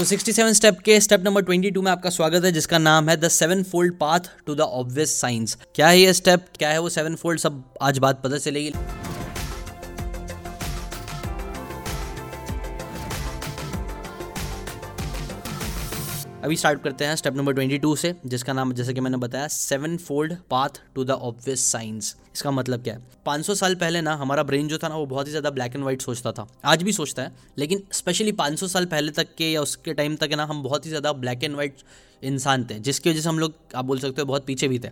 तो 67 स्टेप के step number 22 में आपका स्वागत है, जिसका नाम है the seven fold path to the obvious science क्या है ये स्टेप क्या है वो सेवन फोल्ड सब आज बात पता चलेगी। अभी स्टार्ट करते हैं स्टेप नंबर ट्वेंटी टू से, जिसका नाम, जैसे कि मैंने बताया seven fold path to the obvious science इसका मतलब क्या है? 500 साल पहले ना, हमारा ब्रेन जो था ना, वो बहुत ही ज़्यादा ब्लैक एंड व्हाइट सोचता था. आज भी सोचता है, लेकिन स्पेशली 500 साल पहले तक के या उसके टाइम तक ना, हम बहुत ही ज़्यादा ब्लैक एंड व्हाइट इंसान थे, जिसकी वजह से हम लोग, आप बोल सकते हो, बहुत पीछे भी थे.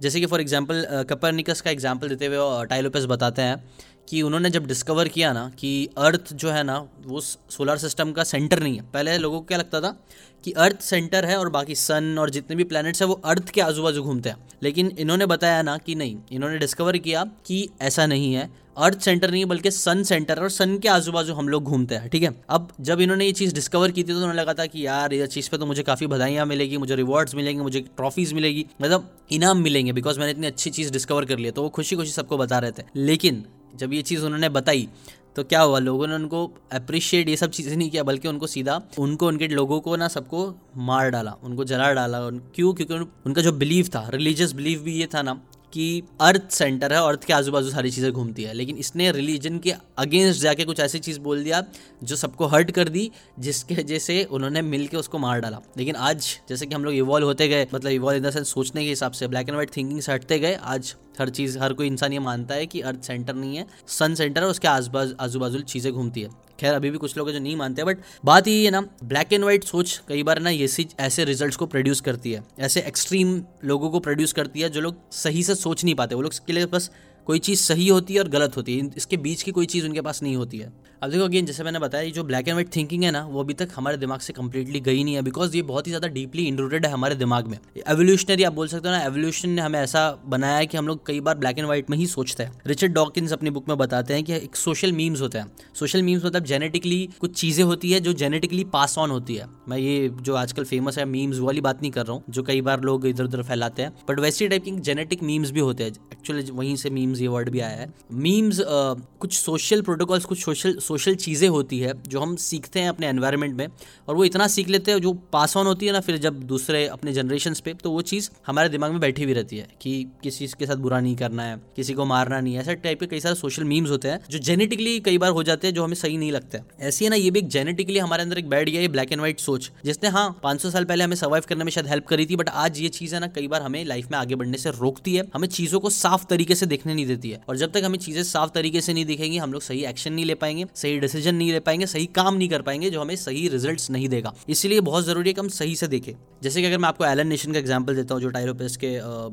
जैसे कि फॉर एग्ज़ाम्पल कपरनिकस का एग्ज़ाम्पल देते हुए टाइलोपेस बताते हैं कि उन्होंने जब डिस्कवर किया ना कि अर्थ जो है ना, वो सोलर सिस्टम का सेंटर नहीं है। पहले लोगों को क्या लगता था कि अर्थ सेंटर है और बाकी सन और जितने भी प्लैनेट्स हैं, वो अर्थ के आजू बाजू घूमते हैं। लेकिन इन्होंने बताया ना कि नहीं, इन्होंने डिस्कवर किया कि ऐसा नहीं है। अर्थ सेंटर नहीं बल्कि सन सेंटर और सन के आजू बाजू हम लोग घूमते हैं, ठीक है? अब जब इन्होंने ये चीज़ डिस्कवर की थी तो उन्होंने लगा था कि यार ये चीज़ पे तो मुझे काफ़ी बधाइयाँ मिलेगी, मुझे रिवॉर्ड्स मिलेंगे, मुझे ट्रॉफीज़ मिलेगी मतलब इनाम मिलेंगे बिकॉज़ मैंने इतनी अच्छी चीज़ डिस्कवर कर लिया तो वो खुशी खुशी सबको बता रहे थे। लेकिन जब ये चीज़ उन्होंने बताई तो क्या हुआ? लोगों ने उनको अप्रिशिएट ये सब चीज़ें नहीं किया, बल्कि उनको सीधा उनको, उनके लोगों को ना सबको मार डाला, उनको जला डाला क्यों? क्योंकि उनका जो बिलीव था रिलीजियस बिलीव भी ये था ना कि अर्थ सेंटर है अर्थ के आजू बाजू सारी चीज़ें घूमती है। लेकिन इसने रिलीजन के अगेंस्ट जाके कुछ ऐसी चीज़ बोल दिया जो सबको हर्ट कर दी, जिसके वजह से उन्होंने मिल के उसको मार डाला। लेकिन आज जैसे कि हम लोग इवॉल्व होते गए मतलब इवॉल्व इन द सेंस सोचने के हिसाब से ब्लैक एंड व्हाइट थिंकिंग से हटते गए, आज हर चीज़, हर कोई इंसान ये मानता है कि अर्थ सेंटर नहीं है सन सेंटर है उसके आसपास आजू बाजू चीज़ें घूमती है। खैर, अभी भी कुछ लोग जो नहीं मानते बट बात ये है ना ब्लैक एंड व्हाइट सोच कई बार ना ये ऐसे रिजल्ट्स को प्रोड्यूस करती है। ऐसे एक्सट्रीम लोगों को प्रोड्यूस करती है जो लोग सही से सोच नहीं पाते। वो लोग के लिए बस कोई चीज़ सही होती है और गलत होती है। इसके बीच की कोई चीज़ उनके पास नहीं होती है। अब देखो अगेन जैसे मैंने बताया जो ब्लैक एंड व्हाइट थिंकिंग है ना, वो अभी तक हमारे दिमाग से कंप्लीटली गई नहीं है बिकॉज़ ये बहुत ही ज़्यादा डीपली इंडरूटेड है हमारे दिमाग में। एवोल्यूशनरी आप बोल सकते हो ना एवोल्यूशन ने हमें ऐसा बनाया है कि हम लोग कई बार ब्लैक एंड व्हाइट में ही सोचते हैं। रिचर्ड डॉकिंस अपनी बुक में बताते हैं कि एक सोशल मीम्स होते हैं। सोशल मीम्स मतलब जेनेटिकली कुछ चीज़ें होती है जो जेनेटिकली पास ऑन होती है। मैं ये जो आजकल फ़ेमस है मीम्स वाली बात नहीं कर रहा हूँ, जो कई बार लोग इधर उधर फैलाते हैं। बट वैसी टाइप की जेनेटिक मीम्स भी होते हैं। एक्चुअली वहीं से मीम्स ये वर्ड भी आया है। मीम्स कुछ सोशल प्रोटोकॉल्स कुछ सोशल सोशल चीज़ें होती है, जो हम सीखते हैं अपने एनवायरनमेंट में, और वो इतना सीख लेते हैं, जो पास ऑन होती है ना, फिर जब दूसरे अपने जनरेशन पे तो वो चीज़ हमारे दिमाग में बैठी हुई रहती है, कि किसी के साथ बुरा नहीं करना है, किसी को मारना नहीं है, ऐसे टाइप के कई सारे सोशल मीम्स होते हैं, जो जेनेटिकली कई बार हो जाते हैं, जो हमें सही नहीं लगता है। ऐसी है ना, ये भी एक जेनेटिकली हमारे अंदर एक बैठ गया, ये ब्लैक एंड व्हाइट सोच, जिसने हाँ पाँच साल पहले हमें सर्वाइव करने में शायद हेल्प करी थी बट आज ये चीज़ है ना, कई बार हमें लाइफ में आगे बढ़ने से रोकती है, हमें चीज़ों को साफ़ तरीके से देखने नहीं देती है, और जब तक हमें चीज़ें साफ़ तरीके से नहीं दिखेंगी, हम लोग सही एक्शन नहीं ले पाएँगे सही डिसीज़न नहीं ले पाएँगे, सही काम नहीं कर पाएँगे, जो हमें सही रिज़ल्ट नहीं देगा। इसलिए बहुत ज़रूरी है कि हम सही से देखें। जैसे कि अगर मैं आपको एलन नेशन का एग्ज़ाम्पल देता हूँ, जो टाइरोपेस के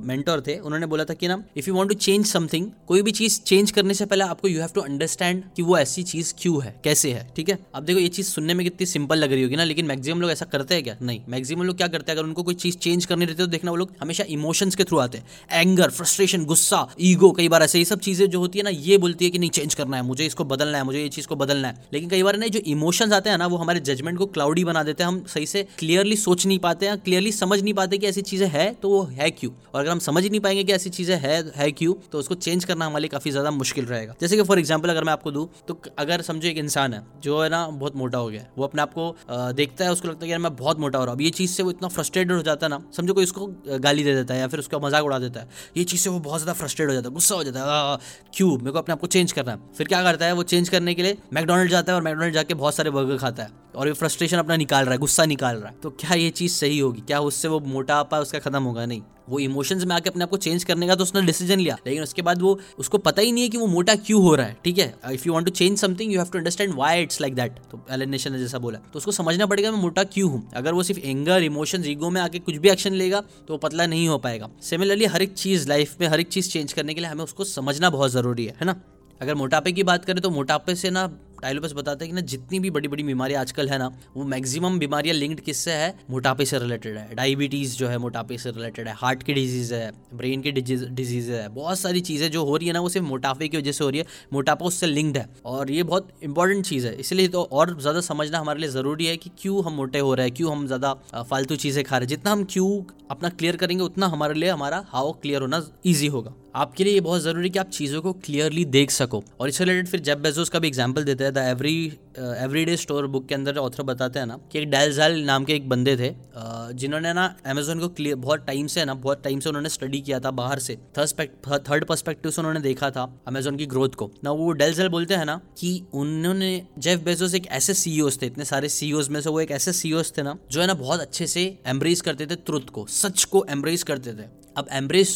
मेंटर थे, उन्होंने बोला था कि ना if you want to change something कोई भी चीज़ चेंज करने से पहले आपको यू हैव टू अंडरस्टैंड कि वो ऐसी चीज़ क्यों है, कैसे है, ठीक है? अब देखो, ये चीज़ सुनने में कितनी सिंपल लग रही होगी ना, लेकिन मैक्सिमम लोग ऐसा करते हैं क्या? नहीं। मैक्सिमम लोग क्या करते हैं? अगर उनको कोई चीज़ चेंज करनी रहती है तो देखना वो लोग हमेशा इमोशंस के थ्रू आते हैं। एंगर फ्रस्ट्रेशन गुस्सा ईगो कई बार ऐसे, ये सब चीज़ें जो होती है ना, ये बोलती है कि नहीं चेंज करना है, मुझे इसको बदलना है, मुझे ये चीज़ को बदलना है। लेकिन कई बार ना जो इमोशंस आते हैं ना, वो हमारे जजमेंट को क्लाउडी बना देते हैं। हम सही से क्लियरली सोच नहीं पाते हैं क्लियरली समझ नहीं पाते कि ऐसी चीज़ें है तो वो है क्यों? और अगर हम समझ ही नहीं पाएँगे कि ऐसी चीज़ें है है क्यों तो उसको चेंज करना हमारे लिए काफ़ी ज़्यादा मुश्किल रहेगा। जैसे कि फॉर एग्ज़ाम्पल अगर मैं आपको दूँ तो अगर समझो एक इंसान है, जो है ना, बहुत मोटा हो गया वो अपने आप को देखता है, उसको लगता है यार मैं बहुत मोटा हो रहा हूँ। ये चीज़ से वो इतना फ्रस्ट्रेटेड हो जाता है ना, समझो कोई उसको गाली दे देता है या फिर उसका मज़ाक उड़ा देता है, ये चीज़ से वो बहुत ज़्यादा फ्रस्ट्रेट हो जाता है, गुस्सा हो जाता है क्यों? मेरे को अपने आप को चेंज करना है। फिर क्या करता है, वो चेंज करने के लिए मैकडोनल्ड जाता है और मैकडोनल्ड जाके बहुत सारे बर्गर खाता है और ये फ्रस्ट्रेशन अपना निकाल रहा है, गुस्सा निकाल रहा है। तो क्या ये चीज़ सही होगी? क्या उससे वो मोटापा उसका खत्म होगा? नहीं। वो इमोशंस में आके अपने आप को चेंज करने का तो उसने डिसीज़न लिया। लेकिन उसके बाद वो, उसको पता ही नहीं है कि वो मोटा क्यों हो रहा है, ठीक है? If you want to change something you have to understand why it's like that तो एलन नेशन ने जैसा बोला। तो उसको समझना पड़ेगा मैं मोटा क्यों हूँ। अगर वो सिर्फ़ एंगर इमोशन ईगो में आके कुछ भी एक्शन लेगा तो वो पतला नहीं हो पाएगा। सिमिलरली हर एक चीज़ लाइफ में, हर एक चीज़ चेंज करने के लिए हमें उसको समझना बहुत ज़रूरी है ना? अगर मोटापे की बात करें तो मोटापे से ना टाइलोपस बताते हैं कि ना, जितनी भी बड़ी बड़ी बीमारियाँ आजकल है ना, वो मैक्सिमम बीमारियाँ लिंक्ड किससे है? मोटापे से रिलेटेड है। डायबिटीज़ जो है, मोटापे से रिलेटेड है। हार्ट की डिज़ीज़ है, ब्रेन की डिज़ीज़ है। बहुत सारी चीज़ें जो हो रही है ना, वो सिर्फ़ मोटापे की वजह से हो रही है। मोटापा उससे लिंक्ड है। और ये बहुत इंपॉर्टेंट चीज़ है। इसलिए तो और ज़्यादा समझना हमारे लिए ज़रूरी है कि क्यों हम मोटे हो रहे हैं, क्यों हम ज़्यादा फालतू चीज़ें खा रहे हैं। जितना हम क्यों अपना क्लियर करेंगे, उतना हमारे लिए हमारा हाउ क्लियर होना ईजी होगा। आपके लिए ये बहुत ज़रूरी है कि आप चीज़ों को क्लियरली देख सको। और इससे रिलेटेड फिर जेब बेजोस का भी एग्ज़ाम्पल देते हैं। The every everyday store book के अंदर ऑथर बताते हैं ना कि एक डेलजल नाम के एक बंदे थे uh, जिन्होंने ना अमेजोन को क्लियर बहुत टाइम से ना बहुत टाइम से उन्होंने स्टडी किया था बाहर से। थर्ड पर्सपेक्टिव से उन्होंने देखा था अमेजोन की ग्रोथ को। ना वो डेलजल बोलते हैं ना कि उन्होंने जेफ बेजोस एक ऐसे सीईओ थे इतने सारे सीईओ में से वो एक ऐसे सीईओ थे ना जो है ना बहुत अच्छे से एम्ब्रेस करते थे ट्रुथ को सच को एम्ब्रेस करते थे। अब एम्ब्रेस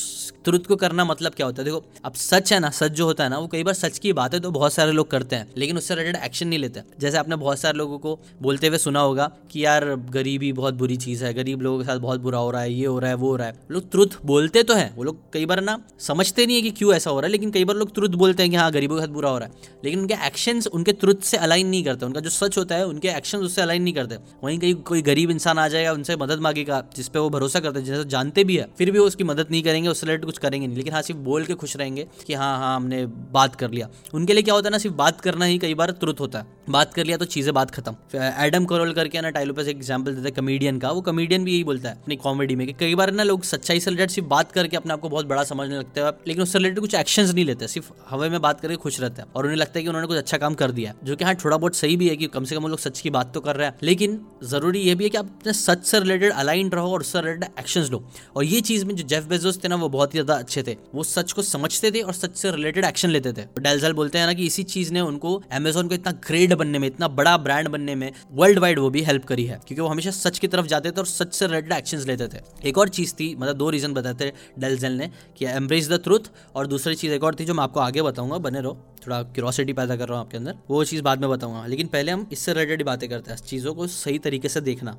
ट्रुथ को करना मतलब क्या होता है? देखो, अब सच है ना, सच जो होता है ना, वो कई बार सच की बातें तो बहुत सारे लोग करते हैं, लेकिन उससे रिलेटेड एक्शन नहीं लेते। जैसे आपने बहुत सारे लोगों को बोलते हुए सुना होगा कि यार, गरीबी बहुत बुरी चीज़ है, गरीब लोगों के साथ बहुत बुरा हो रहा है, ये हो रहा है, वो हो रहा है। लोग ट्रुथ बोलते तो हैं, वो लोग कई बार ना समझते नहीं है कि क्यों ऐसा हो रहा है, लेकिन कई बार लोग ट्रुथ बोलते हैं कि हाँ गरीबों के साथ बुरा हो रहा है। लेकिन उनके एक्शन उनके ट्रुथ से अलाइन नहीं करते, उनका जो सच होता है, उनके एक्शन उससे अलाइन नहीं करते। वहीं कहीं कोई गरीब इंसान आ जाएगा, उनसे मदद मांगेगा जिसपे वो भरोसा करते हैं, जैसे जानते भी है, फिर भी उसकी मदद नहीं करेंगे, उससे रिलेटेड कुछ करेंगे नहीं। लेकिन हाँ सिर्फ़ बोल के खुश रहेंगे कि हाँ हाँ हमने बात कर लिया। उनके लिए क्या होता है ना, सिर्फ़ बात करना ही कई बार तुरंत होता है। बात कर लिया तो चीज़ें बात खत्म। एडम करोल करके ना टाइलोपस एक एग्ज़ाम्पल देते हैं कमेडियन का। वो कमेडियन भी यही बोलता है अपनी कॉमेडी में कि कई बार ना लोग सच्चाई से रिलेटेड सिर्फ़ बात करके अपने आपको बहुत बड़ा समझने लगते हैं, लेकिन उससे रिलेटेड कुछ एक्शन नहीं लेते। सिर्फ़ हवा में बात करके खुश रहते हैं। और उन्हें लगता है कि उन्होंने कुछ अच्छा काम कर दिया जो कि हाँ थोड़ा बहुत सही भी है कि कम से कम लोग सच की बात तो कर रहे हैं। लेकिन ज़रूरी यह भी है कि आप अपने सच से रिलेटेड अलाइन रहो और उससे रिलेटेड एक्शन लो। और ये चीज़ में जो जेफ बेजोस थे ना, वो बहुत ही ज़्यादा अच्छे थे। वो सच को समझते थे और सच से रिलेटेड एक्शन लेते थे। डेलजल बोलते हैं ना कि इसी चीज़ ने उनको अमेजोन को इतना ग्रेट बनने में, इतना बड़ा ब्रांड बनने में वर्ल्ड वाइड वो भी हेल्प करी है। क्योंकि वो हमेशा सच की तरफ़ जाते थे और सच से रिलेटेड एक्शन लेते थे। एक और चीज़ थी मतलब दो रीज़न बताते डेलजल ने कि एम्ब्रेस द ट्रुथ और दूसरी चीज़ एक और थी जो मैं आपको आगे बताऊँगा, बने रहो। थोड़ा क्यूरोसिटी पैदा कर रहा हूँ आपके अंदर। वो चीज़ बाद में बताऊँगा। लेकिन पहले हम इससे रिलेटेड बातें करते हैं चीज़ों को सही तरीके से देखना।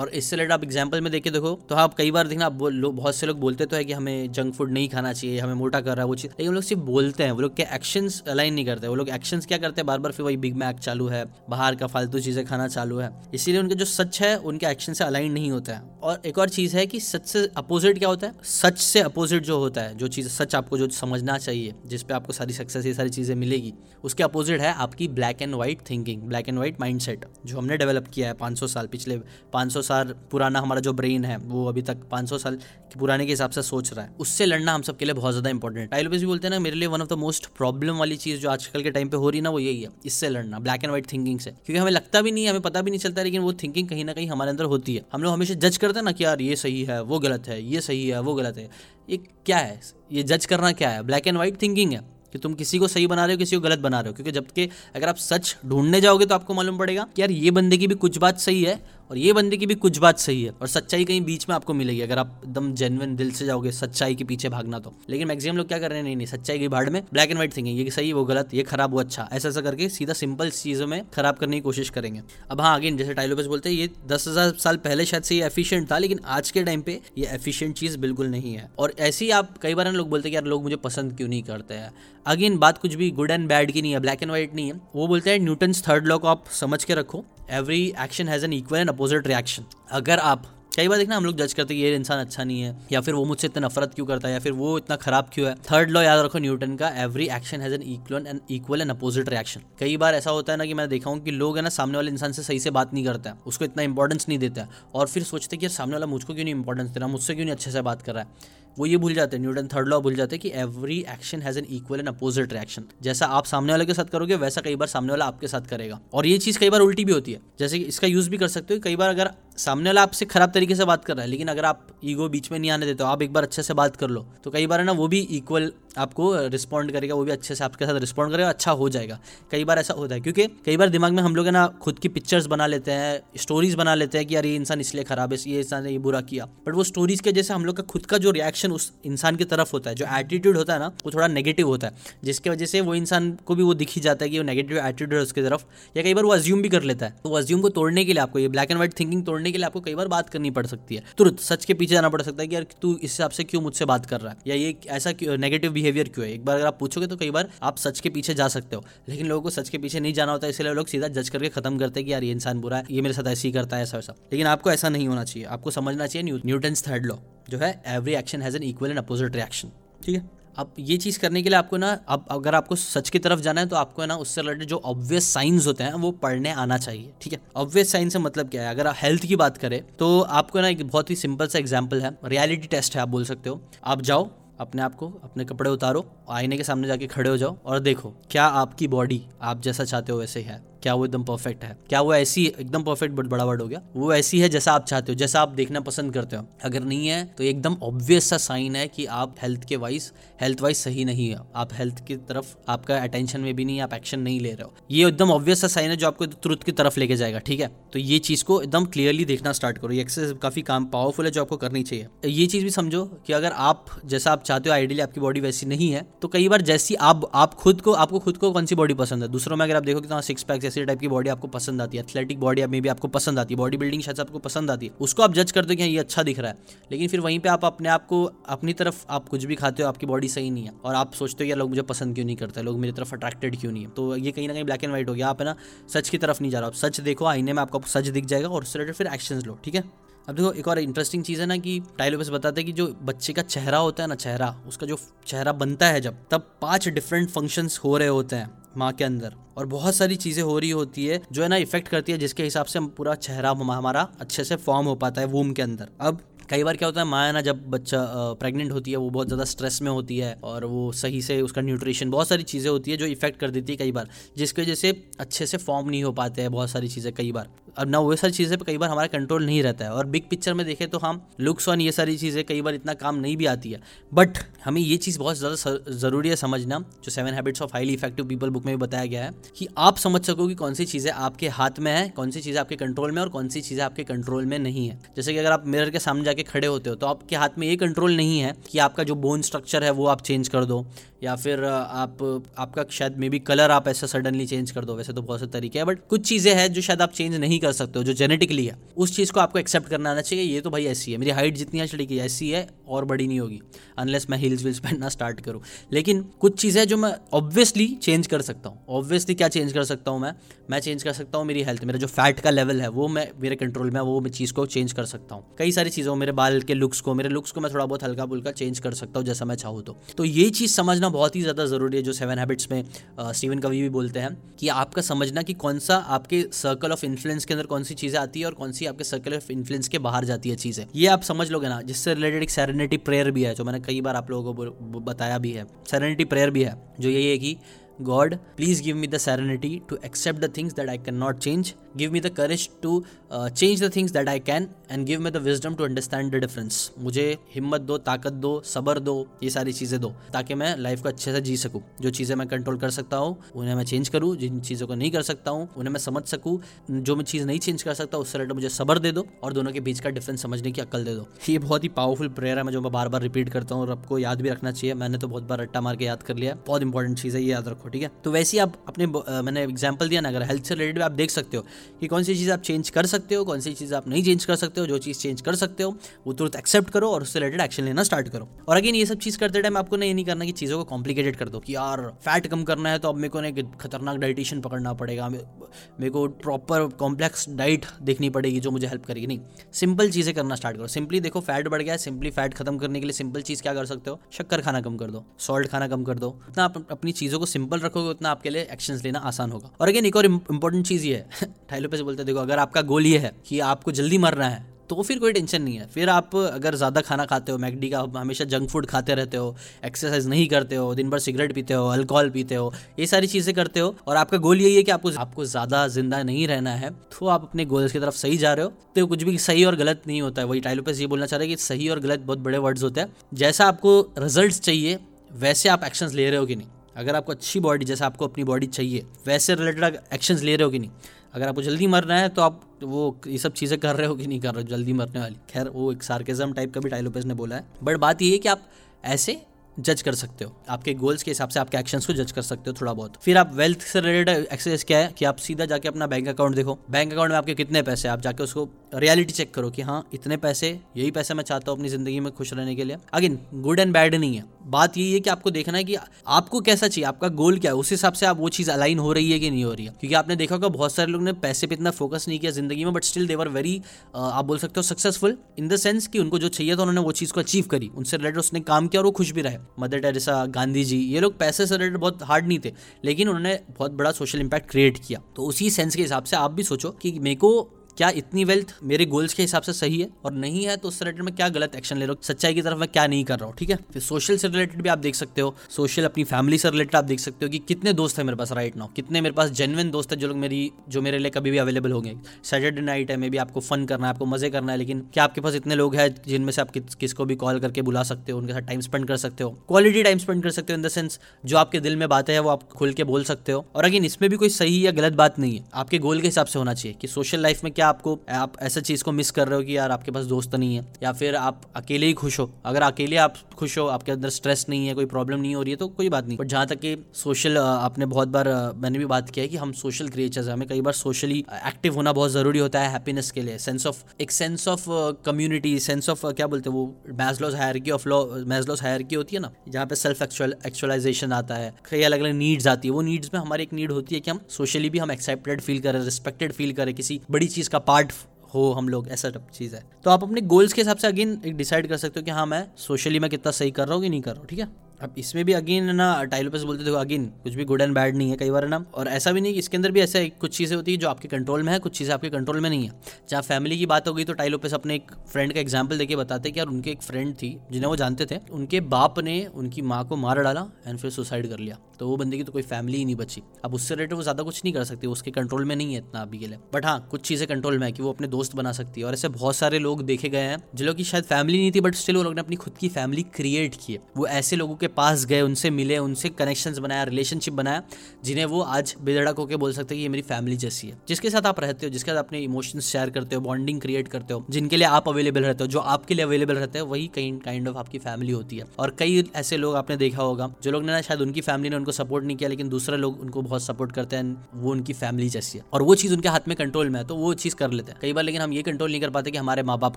और इससे रिलेटेड आप एग्ज़ाम्पल में देखे देखो तो आप कई बार देखना, आप बहुत से लोग बोलते तो है कि हमें जंक फ़ूड नहीं खाना चाहिए, हमें मोटा कर रहा है, वो चीज़, लेकिन लोग सिर्फ़ बोलते हैं, वो लोग के एक्शंस अलाइन नहीं करते, वो लोग एक्शंस क्या करते हैं बार बार फिर वही बिग मैक चालू है, बाहर का फालतू चीज़ें खाना चालू है, इसीलिए उनके जो सच है, उनके एक्शन से अलाइन नहीं होता है। और एक और चीज़ है कि सच से अपोजिट क्या होता है? सच से अपोजिट जो होता है, जो चीज़, सच आपको जो समझना चाहिए जिसपे आपको सारी सक्सेस ये सारी चीज़ें मिलेगी, उसके अपोजिट है आपकी black and white thinking black and white mindset जो हमने डेवलप किया है 500 साल, पिछले 500 साल पुराना हमारा जो ब्रेन है, वो अभी तक 500 साल के पुराने के हिसाब से सोच रहा है। उससे लड़ना हम सबके लिए बहुत ज़्यादा इंपॉर्टेंट टाइलोपिस भी बोलते हैं ना, मेरे लिए one of the most problem वाली चीज़ जो आजकल के टाइम पे हो रही ना, वो यही है, इससे लड़ना ब्लैक एंड व्हाइट थिंकिंग से। क्योंकि हमें लगता भी नहीं है, हमें पता भी नहीं चलता लेकिन वो थिंकिंग कहीं ना कहीं हमारे अंदर होती है। हम लोग हमेशा जज करते हैं ना कि यार, ये सही है, वो गलत है, ये सही है, वो गलत है। ये क्या है? ये जज करना क्या है? ब्लैक एंड व्हाइट थिंकिंग है कि तुम किसी को सही बना रहे हो, किसी को गलत बना रहे हो। क्योंकि जबकि अगर आप सच ढूँढने जाओगे तो आपको मालूम पड़ेगा कि यार, ये बंदे की भी कुछ बात सही है और ये बंदे की भी कुछ बात सही है और सच्चाई कहीं बीच में आपको मिलेगी, अगर आप एकदम जेनविन दिल से जाओगे सच्चाई के पीछे भागना तो। लेकिन मैक्सिमम लोग क्या कर रहे हैं? नहीं नहीं, सच्चाई की भाड़ में ब्लैक एंड व्हाइट थिंकिंग ये सही, वो गलत, ये खराब, वो अच्छा। ऐसा ऐसा करके सीधा सिंपल चीज़ों में खराब करने की कोशिश करेंगे। अब हाँ अगेन जैसे टाइलोपस बोलते हैं, ये दस हज़ार साल पहले शायद से ये एफिशियंट था, लेकिन आज के टाइम पे ये एफिशियंट चीज़ बिल्कुल नहीं है। और ऐसे ही आप, कई बार लोग बोलते हैं यार, लोग मुझे पसंद क्यों नहीं करते हैं? अगेन बात कुछ भी गुड एंड बैड की नहीं है ब्लैक एंड व्हाइट नहीं है। वो बोलते हैं न्यूटन थर्ड लॉ को आप समझ के रखो। Every action has an equal and opposite reaction अगर आप, कई बार देखना, हम लोग जज करते हैं, ये इंसान अच्छा नहीं है, या फिर वो मुझसे इतना नफरत क्यों करता है, या फिर वो इतना खराब क्यों है। थर्ड लॉ याद रखो न्यूटन का every action has an equal and equal and opposite reaction कई बार ऐसा होता है ना कि मैं देखा हूँ कि लोग है ना, सामने वाले इंसान से सही से बात नहीं करता है, उसको इतना इंपॉर्टेंस नहीं देता है, और फिर सोचते कि यार सामने वाला मुझको क्यों नहीं इंपॉर्टेंस दे रहा, मुझसे क्यों नहीं अच्छे से बात कर रहा है। वो ये भूल जाते हैं, न्यूटन थर्ड लॉ भूल जाते हैं कि every action has an equal and opposite reaction जैसा आप सामने वाले के साथ करोगे, वैसा कई बार सामने वाला आपके साथ करेगा। और ये चीज़ कई बार उल्टी भी होती है। जैसे कि इसका यूज़ भी कर सकते हो कई बार अगर सामने वाला आपसे खराब तरीके से बात कर रहा है, लेकिन अगर आप ईगो बीच में नहीं आने देते हो, आप एक बार अच्छे से बात कर लो तो कई बार है ना, वो भी इक्वल आपको रिस्पॉन्ड करेगा, वो भी अच्छे से आपके साथ रिस्पॉन्ड करेगा अच्छा हो जाएगा। कई बार ऐसा होता है, क्योंकि कई बार दिमाग में हम लोग है ना, खुद की पिक्चर्स बना लेते हैं स्टोरीज बना लेते हैं कि यार ये इंसान इसलिए खराब है, ये इंसान ने ये बुरा किया। बट वो स्टोरीज के जैसे हम लोग का खुद का जो रिएक्शन उस इंसान की तरफ़ होता है, जो एटीट्यूड होता है ना, वो थोड़ा नेगेटिव होता है। जिसकी वजह से वो इंसान को भी वो दिख ही जाता है कि वो नेगेटिव एटीट्यूड है उसकी तरफ़, या कई बार वो अज्यूम भी कर लेता है। तो वो अज्यूम को तोड़ने के लिए आपको, ये ब्लैक एंड व्हाइट थिंकिंग तोड़ने के लिए आपको कई बार बात करनी पड़ सकती है। तुरंत सच के पीछे जाना पड़ सकता है कि यार तू इस हिसाब से क्यों मुझसे बात कर रहा है? या ये ऐसा नेगेटिव बिहेवियर क्यों है? एक बार अगर आप पूछोगे तो कई बार आप सच के पीछे जा सकते हो। लेकिन लोगों को सच के पीछे नहीं जाना होता, इसलिए लोग सीधा जज करके खत्म करते हैं कि यार ये इंसान बुरा है, ये मेरे साथ ऐसे ही करता है, ऐसा, वैसा। लेकिन आपको ऐसा नहीं होना चाहिए। आपको समझना चाहिए न्यूटन थर्ड लॉ, जो है every action has an equal and opposite reaction ठीक है? अब ये चीज़ करने के लिए आपको ना, अब अगर आपको सच की तरफ़ जाना है तो आपको ना उससे रिलेटेड जो ऑब्वियस साइंस होते हैं, वो पढ़ने आना चाहिए। ठीक है? ऑब्वियस साइंस से मतलब क्या है? अगर आप हेल्थ की बात करें तो आपको ना एक बहुत ही सिंपल सा एग्ज़ाम्पल है। रियलिटी टेस्ट है, आप बोल सकते हो। आप जाओ अपने आप को, अपने कपड़े उतारो, आईने के सामने जाके खड़े हो जाओ और देखो, क्या आपकी बॉडी आप जैसा चाहते हो वैसे ही है। क्या वो एकदम परफेक्ट है। क्या वो ऐसी एकदम परफेक्ट बट बड़ा वर्ड हो गया? वो ऐसी है जैसा आप चाहते हो, जैसा आप देखना पसंद करते हो। अगर नहीं है तो एकदम ऑब्वियस सा साइन है कि आप हेल्थ के वाइज हेल्थ वाइज सही नहीं है। आप हेल्थ की तरफ़, आपका अटेंशन में भी नहीं, आप एक्शन नहीं ले रहे हो। ये एकदम ऑब्वियस सा साइन है जो आपको ट्रुथ की तरफ़ लेके जाएगा, ठीक है? तो ये चीज़ को एकदम क्लियरली देखना स्टार्ट करो। ये एक्सरसाइज काफ़ी काम पावरफुल है जो आपको करनी चाहिए। ये चीज़ भी समझो कि अगर आप, जैसा आप चाहते हो आइडियली आपकी बॉडी वैसी नहीं है तो कई बार जैसी आप आप खुद को, आपको खुद को कौन सी बॉडी पसंद है? दूसरों में अगर आप देखो कि सिक्स पैक ऐसी टाइप की बॉडी आपको पसंद आती है? एथलेटिक बॉडी में भी आपको पसंद आती है। बॉडी बिल्डिंग शायद आपको पसंद आती है। उसको आप जज करते हो कि ये अच्छा दिख रहा है। लेकिन फिर वहीं पर आप अपने आप को, अपनी तरफ़ आप कुछ भी खाते हो, आपकी बॉडी सही नहीं है। और आप सोचते हो यार, लोग मुझे पसंद क्यों नहीं करते? लोग मेरी तरफ़ अट्रैक्टेड क्यों नहीं है? तो ये कहीं ना कहीं ब्लैक एंड व्हाइट हो गया। आप है ना, सच की तरफ़ नहीं जा रहा आप सच देखो, आईने में आपको सच दिख जाएगा और उससे रिलेटेड फिर एक्शन लो, ठीक है? अब देखो, एक और इंटरेस्टिंग चीज़ है ना कि टाइलोपस बताते हैं कि जो बच्चे का चेहरा होता है ना, चेहरा, उसका जो चेहरा बनता है जब, तब पाँच डिफरेंट फ़ंक्शंस हो रहे होते हैं माँ के अंदर। और बहुत सारी चीज़ें हो रही होती है, जो है ना इफ़ेक्ट करती है, जिसके हिसाब से पूरा चेहरा, हमारा अच्छे से फॉर्म हो पाता है वूम के अंदर। अब कई बार क्या होता है, माँ है ना, जब बच्चा प्रेग्नेंट होती है, वो बहुत ज़्यादा स्ट्रेस में होती है और वो सही से उसका न्यूट्रिशन बहुत सारी चीज़ें होती है जो इफ़ेक्ट कर देती है कई बार, जिसकी वजह से अच्छे से फॉर्म नहीं हो पाते हैं बहुत सारी चीज़ें कई बार। अब ना वो सारी चीज़ें कई बार हमारा कंट्रोल नहीं रहता है और बिग पिक्चर में देखें तो हम लुक्स ऑन ये सारी चीज़ें कई बार इतना काम नहीं भी आती है। बट हमें ये चीज़ बहुत ज़्यादा ज़रूरी है समझना, जो seven habits of highly effective people book में भी बताया गया है, कि आप समझ सको कि कौन सी चीज़ें आपके हाथ में है, कौन सी चीज़ें आपके कंट्रोल में और कौन सी चीज़ें आपके कंट्रोल में नहीं है। जैसे कि अगर आप मिरर के सामने जाके खड़े होते हो तो आपके हाथ में ये कंट्रोल नहीं है कि आपका जो बोन स्ट्रक्चर है वो आप चेंज कर दो। या फिर आप, आपका शायद मे बी कलर आप ऐसा सडनली चेंज कर दो, वैसे तो बहुत से तरीके हैं बट कुछ चीज़ें हैं जो शायद आप चेंज नहीं कर सकते हो, जो जेनेटिकली है। उस चीज़ को आपको एक्सेप्ट करना आना चाहिए, ये तो भाई ऐसी है। मेरी हाइट जितनी है चढ़ी ऐसी है, और बड़ी नहीं होगी अनलेस मैं हिल्स विल्स पहनना स्टार्ट करूँ। लेकिन कुछ चीज़ें जो मैं ऑब्वियसली चेंज कर सकता हूँ। ऑब्वियसली क्या चेंज कर सकता हूँ मैं? मैं चेंज कर सकता हूँ मेरी हेल्थ मेरा जो फैट का लेवल है, वो मैं, मेरे कंट्रोल में वो मैं चीज़ को चेंज कर सकता हूँ। कई सारी चीज़ों मेरे बाल के लुक्स को, मेरे लुक्स को मैं थोड़ा बहुत हल्का फुल्का चेंज कर सकता हूँ, जैसा मैं चाहूँ तो। तो ये चीज़ समझना बहुत ही ज़्यादा ज़रूरी है, जो सेवन हैबिट्स में स्टीवन कवि भी बोलते हैं, कि आपका समझना कि कौन सा आपके सर्कल ऑफ़ इन्फ्लुएंस के अंदर कौन सी चीज़ें आती है और कौन सी आपके सर्कल ऑफ़ इन्फ्लुएंस के बाहर जाती है चीज़ें। ये आप समझ लोगे ना, जिससे रिलेटेड एक सैरेनिटी प्रेयर भी है, जो मैंने कई बार आप लोगों को बताया भी है। सैरेनिटी प्रेयर भी है, जो यही है कि God please give me the serenity to accept the things that I can not Give me me the courage to change the things that I can and give me the wisdom to understand the difference मुझे हिम्मत दो, ताकत दो, सबर दो, ये सारी चीज़ें दो, ताकि मैं लाइफ को अच्छे से जी सकूँ। जो चीज़ें मैं कंट्रोल कर सकता हूँ, उन्हें मैं चेंज करूँ। जिन चीज़ों को नहीं कर सकता हूँ, उन्हें मैं समझ सकूँ। जो मैं चीज़ नहीं चेंज कर सकता, उससे रिलेटेड मुझे सबर दे दो और दोनों के बीच का डिफरेंस समझने की अक्ल दे दो। ये बहुत ही पावरफुल प्रेयर है, मैं जो मैं बार बार रिपीट करता हूँ और आपको याद भी रखना चाहिए। मैंने तो बहुत बार रट्टा मार के याद कर लिया बहुत इंपॉर्टेंट चीज़ है, ये याद रखो, ठीक है? तो वैसे ही आप अपने मैंने एग्ज़ाम्पल दिया ना, अगर हेल्थ से रिलेटेड आप देख सकते हो। कि कौन सी चीज़ आप चेंज कर सकते हो, कौन सी चीज़ आप नहीं चेंज कर सकते हो, जो चीज़ चेंज कर सकते हो, वो तुरंत एक्सेप्ट करो और उससे रिलेटेड एक्शन लेना स्टार्ट करो। और अगेन ये सब चीज़ करते टाइम आपको ये नहीं करना कि चीज़ों को कॉम्प्लिकेटेड कर दो कि यार फैट कम करना है तो अब मेरे को ना खतरनाक डाइटिशियन पकड़ना पड़ेगा मेरे को प्रॉपर कॉम्प्लेक्स डाइट देखनी पड़ेगी जो मुझे हेल्प करेगी। नहीं सिंपल चीज़ें करना स्टार्ट करो। सिंपली देखो फैट बढ़ गया है सिंपली फैट खत्म करने के लिए सिंपल चीज़ क्या कर सकते हो? शक्कर खाना कम कर दो सॉल्ट खाना कम कर दो। उतना आप अपनी चीज़ों को सिंपल रखोगे, उतना आपके लिए एक्शन लेना आसान होगा। और अगेन एक और इंपॉर्टेंट चीज़ ये है टाइलो पे से बोलते देखो, अगर आपका गोल ये है कि आपको जल्दी मरना है तो फिर कोई टेंशन नहीं है। फिर आप अगर ज़्यादा खाना खाते हो, मैकडी का हमेशा जंक फ़ूड खाते रहते हो, एक्सरसाइज नहीं करते हो, दिन भर सिगरेट पीते हो, अल्कोहल पीते हो, ये सारी चीज़ें करते हो और आपका गोल यही है कि आपको आपको ज़्यादा ज़िंदा नहीं रहना है तो आप अपने गोल्स की तरफ़ सही जा रहे हो। तो कुछ भी सही और गलत नहीं होता है। वही टाइलोपस ये बोलना चाह रहे हैं कि सही और गलत बहुत बड़े वर्ड्स होते हैं। जैसा आपको रिज़ल्ट चाहिए, वैसे आप एक्शन ले रहे हो कि नहीं। अगर आपको अच्छी बॉडी, जैसे आपको अपनी बॉडी चाहिए, वैसे रिलेटेड एक्शन ले रहे हो कि नहीं। अगर आपको जल्दी मरना है तो आप वो ये सब चीज़ें कर रहे हो कि नहीं कर रहे हो, जल्दी मरने वाली। खैर, वो एक सार्केजम टाइप का भी टाइलोपेस ने बोला है। बट बात ये है कि आप ऐसे जज कर सकते हो। आपके गोल्स के हिसाब से आपके एक्शंस को जज कर सकते हो थोड़ा बहुत। फिर आप वेल्थ से रिलेटेड एक्सरसाइज क्या है कि आप सीधा जाके अपना बैंक अकाउंट देखो। बैंक अकाउंट में आपके कितने पैसे आप जाके उसको रियलिटी चेक करो कि हाँ इतने पैसे, यही पैसे मैं चाहता हूँ अपनी ज़िंदगी में खुश रहने के लिए। अगेन गुड एंड बैड नहीं है। बात यही है कि आपको देखना है कि आपको कैसा चाहिए, आपका गोल क्या है, उस हिसाब से आप वो चीज़ अलाइन हो रही है कि नहीं हो रही है। क्योंकि आपने देखा होगा, बहुत सारे लोग ने पैसे पे इतना फोकस नहीं किया ज़िंदगी में but still they they were very आप बोल सकते हो सक्सेसफुल इन द सेंस कि उनको जो चाहिए था, उन्होंने वो चीज़ को अचीव करी। उनसे रिलेटेड उसने काम किया और वो खुश भी रहे। मदर टेरेसा गांधी जी, ये लोग पैसे से रिलेटेड बहुत हार्ड नहीं थे, लेकिन उन्होंने बहुत बड़ा सोशल इंपैक्ट क्रिएट किया। तो उसी सेंस के हिसाब से आप भी सोचो कि मेरे को क्या इतनी वेल्थ मेरे गोल्स के हिसाब से सही है? और नहीं है तो उससे रिलेटेड मैं क्या गलत एक्शन ले रहा हूँ? सच्चाई की तरफ़ मैं क्या नहीं कर रहा हूँ, ठीक है? फिर सोशल से रिलेटेड भी आप देख सकते हो। सोशल अपनी फैमिली से रिलेटेड आप देख सकते हो कि कितने दोस्त है मेरे पास राइट नाउ कितने मेरे पास जेनविन दोस्त है जो लोग मेरी, जो मेरे लिए कभी भी अवेलेबल होंगे। सैटरडे नाइट है मे भी आपको फन करना है, आपको मज़े करना है, लेकिन क्या आपके पास इतने लोग हैं जिनमें से आप किसको भी कॉल करके बुला सकते हो, उनके साथ टाइम स्पेंड कर सकते हो? क्वालिटी टाइम स्पेंड कर सकते हो इन द सेंस जो आपके दिल में बातें हैं वो आप खुल के बोल सकते हो। और अगेन, इसमें भी कोई सही या गलत बात नहीं है। आपके गोल के हिसाब से होना चाहिए कि सोशल लाइफ में क्या आपको, आप ऐसा चीज़ को मिस कर रहे हो कि यार आपके पास दोस्त नहीं है, या फिर आप अकेले ही खुश हो। अगर अकेले आप खुश हो, आपके अंदर स्ट्रेस नहीं है, कोई प्रॉब्लम नहीं हो रही है तो कोई बात नहीं। बट जहाँ तक कि सोशल आपने बहुत बार मैंने भी बात किया है कि हम सोशल क्रिएचर्स हमें कई बार सोशली एक्टिव होना बहुत ज़रूरी होता है हैप्पीनेस के लिए। सेंस ऑफ़ एक sense of community sense of क्या बोलते हैं वो? Maslow's hierarchy of law Maslow's hierarchy होती है ना, जहाँ पे सेल्फ एक्चुअलाइजेशन आता है। कई अलग अलग नीड्स आती है। वो नीड्स में हमारी एक नीड होती है कि हम सोशली भी हम एक्सेप्टेड फील करें रिस्पेक्टेड फील करें, किसी बड़ी चीज़ का पार्ट हो हम लोग, ऐसा सब चीज़ है। तो आप अपने गोल्स के हिसाब से अगेन एक डिसाइड कर सकते हो कि हाँ मैं सोशली मैं कितना सही कर रहा हूँ कि नहीं कर रहा हूँ, ठीक है? अब इसमें भी अगेन ना टाइलो पे बोलते थे अगेन कुछ भी गुड एंड बैड नहीं है कई बार ना? और ऐसा भी नहीं कि इसके अंदर भी ऐसा कुछ चीज़ें होती है जो आपके कंट्रोल में है, कुछ चीज़ें आपके कंट्रोल में नहीं है। जहाँ फैमिली की बात हो गई तो टाइलो पे अपने एक फ्रेंड का एग्ज़ाम्पल देके बताते कि यार उनके एक फ्रेंड थी, जिन्हें वो जानते थे, उनके बाप ने उनकी माँ को मार डाला एंड फिर सुसाइड कर लिया। तो वो बंदे की तो कोई फैमिली ही नहीं बची। अब उससे रिलेटेड वो ज़्यादा कुछ नहीं कर सकती उसके कंट्रोल में नहीं है इतना अभी के लिए। बट हाँ कुछ चीज़ें कंट्रोल में है कि वो अपने दोस्त बना सकती है। और ऐसे बहुत सारे लोग देखे गए हैं, जिन लोग की शायद फैमिली नहीं थी बट स्टिल वो लोग ने अपनी खुद की फैमिली क्रिएट की है। वो ऐसे लोगों के पास गए, उनसे मिले, उनसे कनेक्शन बनाया रिलेशनशिप बनाया, जिन्हें वो आज बेधड़क होकर बोल सकते हैं कि ये मेरी फैमिली जैसी है। जिसके साथ आप रहते हो, जिसके साथ अपने इमोशंस शेयर करते हो बॉन्डिंग क्रिएट करते हो, जिनके लिए आप अवेलेबल रहते हो, जो आपके लिए अवेलेबल रहते हैं, वही कहीं काइंड ऑफ़ आपकी फैमिली होती है। और कई ऐसे लोग आपने देखा होगा, जो लोग ने ना शायद उनकी फैमिली ने उनको सपोर्ट नहीं किया, लेकिन दूसरे लोग उनको बहुत सपोर्ट करते हैं, वो उनकी फैमिली जैसी है। और वो चीज़ उनके हाथ में कंट्रोल में है तो वो चीज़ कर लेते हैं। कई बार लेकिन हम ये कंट्रोल नहीं कर पाते कि हमारे माँ बाप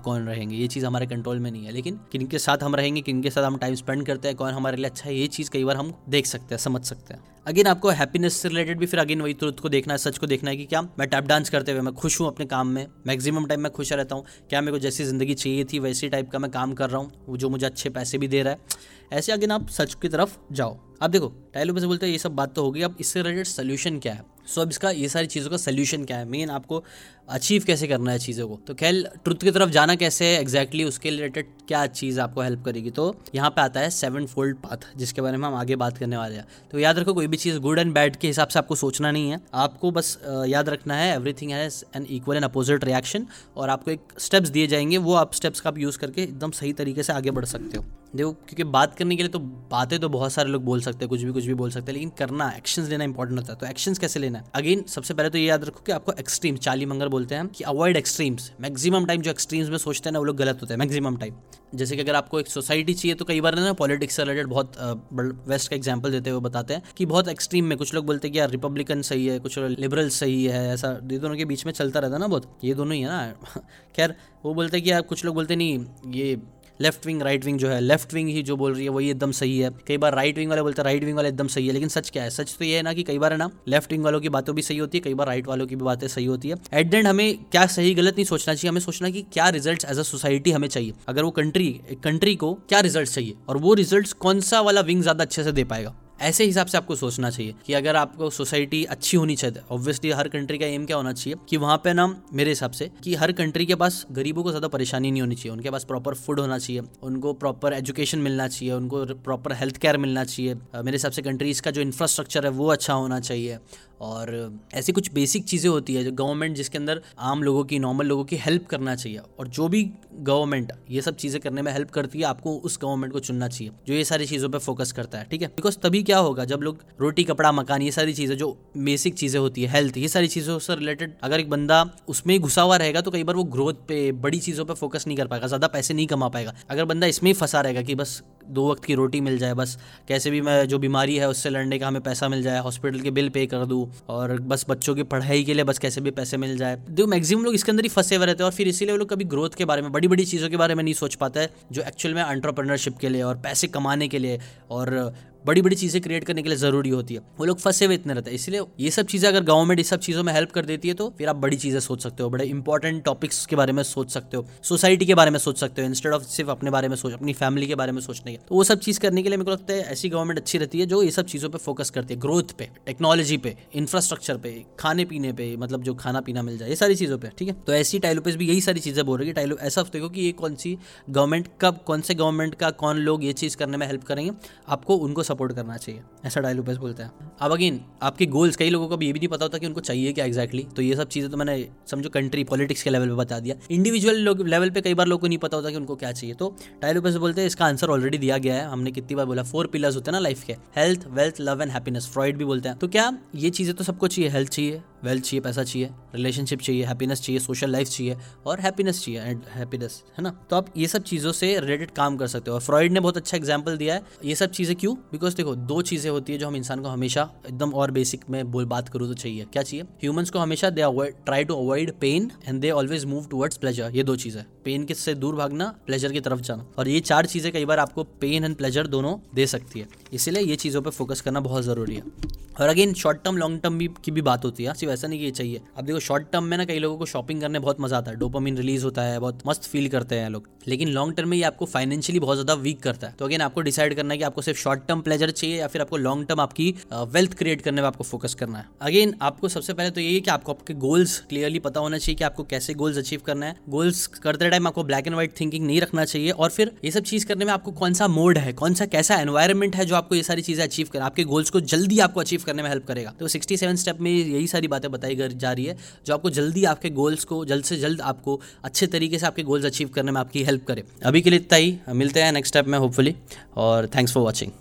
कौन रहेंगे, ये चीज़ हमारे कंट्रोल में नहीं है। लेकिन किनके साथ हम रहेंगे, किनके साथ हम टाइम स्पेंड करते हैं, कौन हमारे लिए अच्छा ये चीज़ कई बार हम देख सकते हैं, समझ सकते हैं। अगेन, आपको हैप्पीनेस से रिलेटेड भी फिर अगेन वही तुरंत को देखना है, सच को देखना है कि क्या मैं टैप डांस करते हुए मैं खुश हूँ अपने काम में। मैक्सिमम टाइम मैं खुश रहता हूँ। क्या मेरे को जैसी ज़िंदगी चाहिए थी, वैसी टाइप का मैं काम कर रहा हूँ जो मुझे अच्छे पैसे भी दे रहा है। ऐसे अगेन आप सच की तरफ़ जाओ। अब देखो टाइलो से बोलते हैं, ये सब बात तो होगी अब इससे रिलेटेड सोल्यूशन क्या है? सो अब इसका ये सारी चीज़ों का सोल्यूशन क्या है? मेन आपको अचीव कैसे करना है चीज़ों को? तो खैर ट्रुथ की तरफ़ जाना कैसे है एग्जैक्टली उसके रिलेटेड क्या चीज़ आपको हेल्प करेगी? तो यहाँ पे आता है सेवन फोल्ड पाथ जिसके बारे में हम आगे बात करने वाले हैं। तो याद रखो, कोई भी चीज़ गुड एंड बैड के हिसाब से आपको सोचना नहीं है। आपको बस याद रखना है everything has an equal and opposite reaction और आपको एक स्टेप्स दिए जाएँगे, वो आप स्टेप्स का आप यूज़ करके एकदम सही तरीके से आगे बढ़ सकते हो। देखो, क्योंकि बात करने के लिए तो बातें तो बहुत सारे लोग बोल सकते हैं, कुछ भी कुछ भी बोल सकते हैं, लेकिन करना एक्शंस लेना इंपॉर्टेंट होता है। तो एक्शंस कैसे लेना है? अगेन सबसे पहले तो ये याद रखो कि आपको एक्सट्रीम चाली मंगर बोलते हैं कि अवॉइड एक्सट्रीम्स मैक्सिमम टाइम जो एक्सट्रीम्स में सोचते हैं ना, वो लोग गलत होते हैं मैक्सिमम टाइम जैसे कि अगर आपको एक सोसाइटी चाहिए तो कई बार ना पॉलिटिक्स से रिलेटेड बहुत वेस्ट का एग्ज़ाम्पल देते हुए बताते हैं कि बहुत एक्सट्रीम में कुछ लोग बोलते हैं कि यार रिपब्लिकन सही है, कुछ लिबरल सही है, ऐसा, ये दोनों के बीच में चलता रहता है ना बहुत। ये दोनों ही है ना। खैर, वो बोलते हैं कि यार, कुछ लोग बोलते नहीं, ये लेफ़्ट विंग राइट विंग जो है लेफ़्ट विंग ही जो बोल रही है, वही एकदम सही है। कई बार राइट विंग वाले बोलते हैं राइट विंग वाले एकदम सही है, लेकिन सच क्या है? सच तो ये है ना कि कई बार है ना लेफ़्ट विंग वालों की बातों भी सही होती है, कई बार राइट वालों की भी बातें सही होती है। एट द एंड हमें क्या सही, गलत नहीं सोचना चाहिए, हमें सोचना कि क्या रिज़ल्ट एज अ सोसाइटी हमें चाहिए। अगर वो कंट्री कंट्री को क्या रिज़ल्ट चाहिए? और वो रिज़ल्ट कौन सा वाला विंग ज़्यादा अच्छे से दे पाएगा? ऐसे हिसाब से आपको सोचना चाहिए कि अगर आपको सोसाइटी अच्छी होनी चाहिए ऑब्वियसली हर कंट्री का एम क्या होना चाहिए, कि वहाँ पे ना मेरे हिसाब से कि हर कंट्री के पास गरीबों को ज़्यादा परेशानी नहीं होनी चाहिए, उनके पास प्रॉपर फ़ूड होना चाहिए, उनको प्रॉपर एजुकेशन मिलना चाहिए, उनको प्रॉपर हेल्थ केयर मिलना चाहिए। मेरे हिसाब से कंट्रीज़ का जो इंफ्रास्ट्रक्चर है वो अच्छा होना चाहिए। और ऐसी कुछ बेसिक चीज़ें होती है जो गवर्नमेंट जिसके अंदर आम लोगों की नॉर्मल लोगों की हेल्प करना चाहिए। और जो भी गवर्नमेंट ये सब चीज़ें करने में हेल्प करती है, आपको उस गवर्नमेंट को चुनना चाहिए, जो ये सारी चीज़ों पर फोकस करता है, ठीक है? बिकॉज़ तभी क्या होगा, जब लोग रोटी, कपड़ा, मकान, ये सारी चीज़ें, जो बेसिक चीज़ें होती है हेल्थ ये सारी चीज़ों से रिलेटेड अगर एक बंदा उसमें ही घुसा हुआ रहेगा तो कई बार वो ग्रोथ पे, बड़ी चीज़ों पर फोकस नहीं कर पाएगा, ज़्यादा पैसे नहीं कमा पाएगा। अगर बंदा इसमें ही फंसा रहेगा कि बस दो वक्त की रोटी मिल जाए, बस कैसे भी मैं, जो बीमारी है, उससे लड़ने का हमें पैसा मिल जाए हॉस्पिटल के बिल पे कर दूँ और बस बच्चों की पढ़ाई के लिए बस कैसे भी पैसे मिल जाए। देखो मैक्सिमम लोग इसके अंदर ही फंसे हुए रहते हैं और फिर इसीलिए वो लोग कभी ग्रोथ के बारे में बड़ी बड़ी चीज़ों के बारे में नहीं सोच पाता है, जो एक्चुअल में एंट्रप्रनरशिप के लिए और पैसे कमाने के लिए और बड़ी बड़ी चीज़ें क्रिएट करने के लिए ज़रूरी होती है। वो लोग फंसे हुए इतने रहते हैं। इसलिए ये सब चीज़ें अगर गवर्नमेंट इस सब चीज़ों में हेल्प कर देती है तो फिर आप बड़ी चीज़ें सोच सकते हो, बड़े इंपॉर्टेंट टॉपिक्स के बारे में सोच सकते हो सोसाइटी के बारे में सोच सकते हो इंस्टेड ऑफ़ सिर्फ़ अपने बारे में सोच, अपनी फैमिली के बारे में सोचने है तो वो सब चीज़ करने के लिए मेरे को लगता है ऐसी गवर्नमेंट अच्छी रहती है जो ये सब चीज़ों पर फोकस करती है ग्रोथ पे टेक्नोलॉजी पे इंफ्रास्ट्रक्चर पे खाने पीने पे मतलब जो खाना पीना मिल जाए, ये सारी चीज़ों पर ठीक है? तो ऐसी टाइलोपेस भी यही सारी चीज़ें बोल रही है टाइलो ऐसा देखो कि ये कौन सी गवर्नमेंट कब, कौन से गवर्नमेंट का, कौन लोग ये चीज़ करने में हेल्प करेंगे, आपको उनको सपोर्ट करना चाहिए, ऐसा डायलोपेस बोलते हैं। अब अगेन आपके गोल्स कई लोगों को भी ये भी नहीं पता होता कि उनको चाहिए क्या एक्जैक्टली तो ये सब चीज़ें तो मैंने, समझो कंट्री पॉलिटिक्स के लेवल पर बता दिया। इंडिविजुअल लेवल पर कई बार लोगों को नहीं पता होता कि उनको क्या चाहिए। तो टाइलोपेस बोलते हैं, इसका आंसर ऑलरेडी दिया गया है। हमने कितनी बार बोला फोर पिलर्स होते हैं ना लाइफ के। Health wealth love and happiness Freud भी बोलते हैं। तो क्या ये चीज़ें तो सबको चाहिए हेल्थ चाहिए? वेल्थ चाहिए, पैसा चाहिए रिलेशनशिप चाहिए हैप्पीनेस चाहिए सोशल लाइफ चाहिए और हैप्पीनेस चाहिए एंड हैप्पीनेस है ना? तो आप ये सब चीज़ों से रिलेटेड काम कर सकते हो। और फ्रॉइड ने बहुत अच्छा एग्ज़ाम्पल दिया है। ये सब चीज़ें क्यों? बिकॉज़ देखो, दो चीज़ें होती है जो हम इंसान को हमेशा एकदम और बेसिक में बोल, बात करूँ तो चाहिए। क्या चाहिए? ह्यूमंस को हमेशा they try to avoid pain and they always move towards pleasure ये दो चीज़ें पेन के से दूर भागना प्लेजर की तरफ़ जाना। और ये चार चीज़ें कई बार आपको पेन एंड प्लेजर दोनों दे सकती है। इसीलिए ये चीज़ों पर फोकस करना बहुत ज़रूरी है। और again short term long term भी की भी बात होती है। ऐसा नहीं कि चाहिए। अब देखो शॉर्ट टर्म में ना कई लोगों को शॉपिंग करने बहुत मज़ा आता है। डोपामिन रिलीज़ होता है, बहुत मस्त फील करते हैं लोग। लेकिन लॉन्ग टर्म में ये आपको फाइनेंशियली बहुत ज़्यादा वीक करता है। तो अगेन आपको डिसाइड करना है कि आपको सिर्फ़ शॉर्ट टर्म प्लेजर चाहिए या फिर आपको लॉन्ग टर्म आपकी वेल्थ क्रिएट करने में आपको फोकस करना है। अगेन आपको सबसे पहले तो ये कि आपको आपके गोल्स क्लियरली पता होना चाहिए कि आपको कैसे गोल्स अचीव करना है। गोल्स करते टाइम आपको ब्लैक एंड व्हाइट थिंकिंग नहीं रखना चाहिए और फिर ये सब चीज़ करने में आपको कौन सा मोड है, कौन सा कैसा एनवायरमेंट है जो आपको ये सारी चीज़ें अचीव कर, आपके गोल्स को जल्दी आपको अचीव करने में हेल्प करेगा। तो सिक्सटी सेवन स्टेप में यही सारी बातें बताई जा रही है, जो आपको जल्दी आपके गोल्स को, जल्द से जल्द आपको अच्छे तरीके से आपके गोल्स अचीव करने में आपकी हेल्प करे। अभी के लिए इतना ही। मिलते हैं नेक्स्ट स्टेप में होपफुली और थैंक्स फॉर वॉचिंग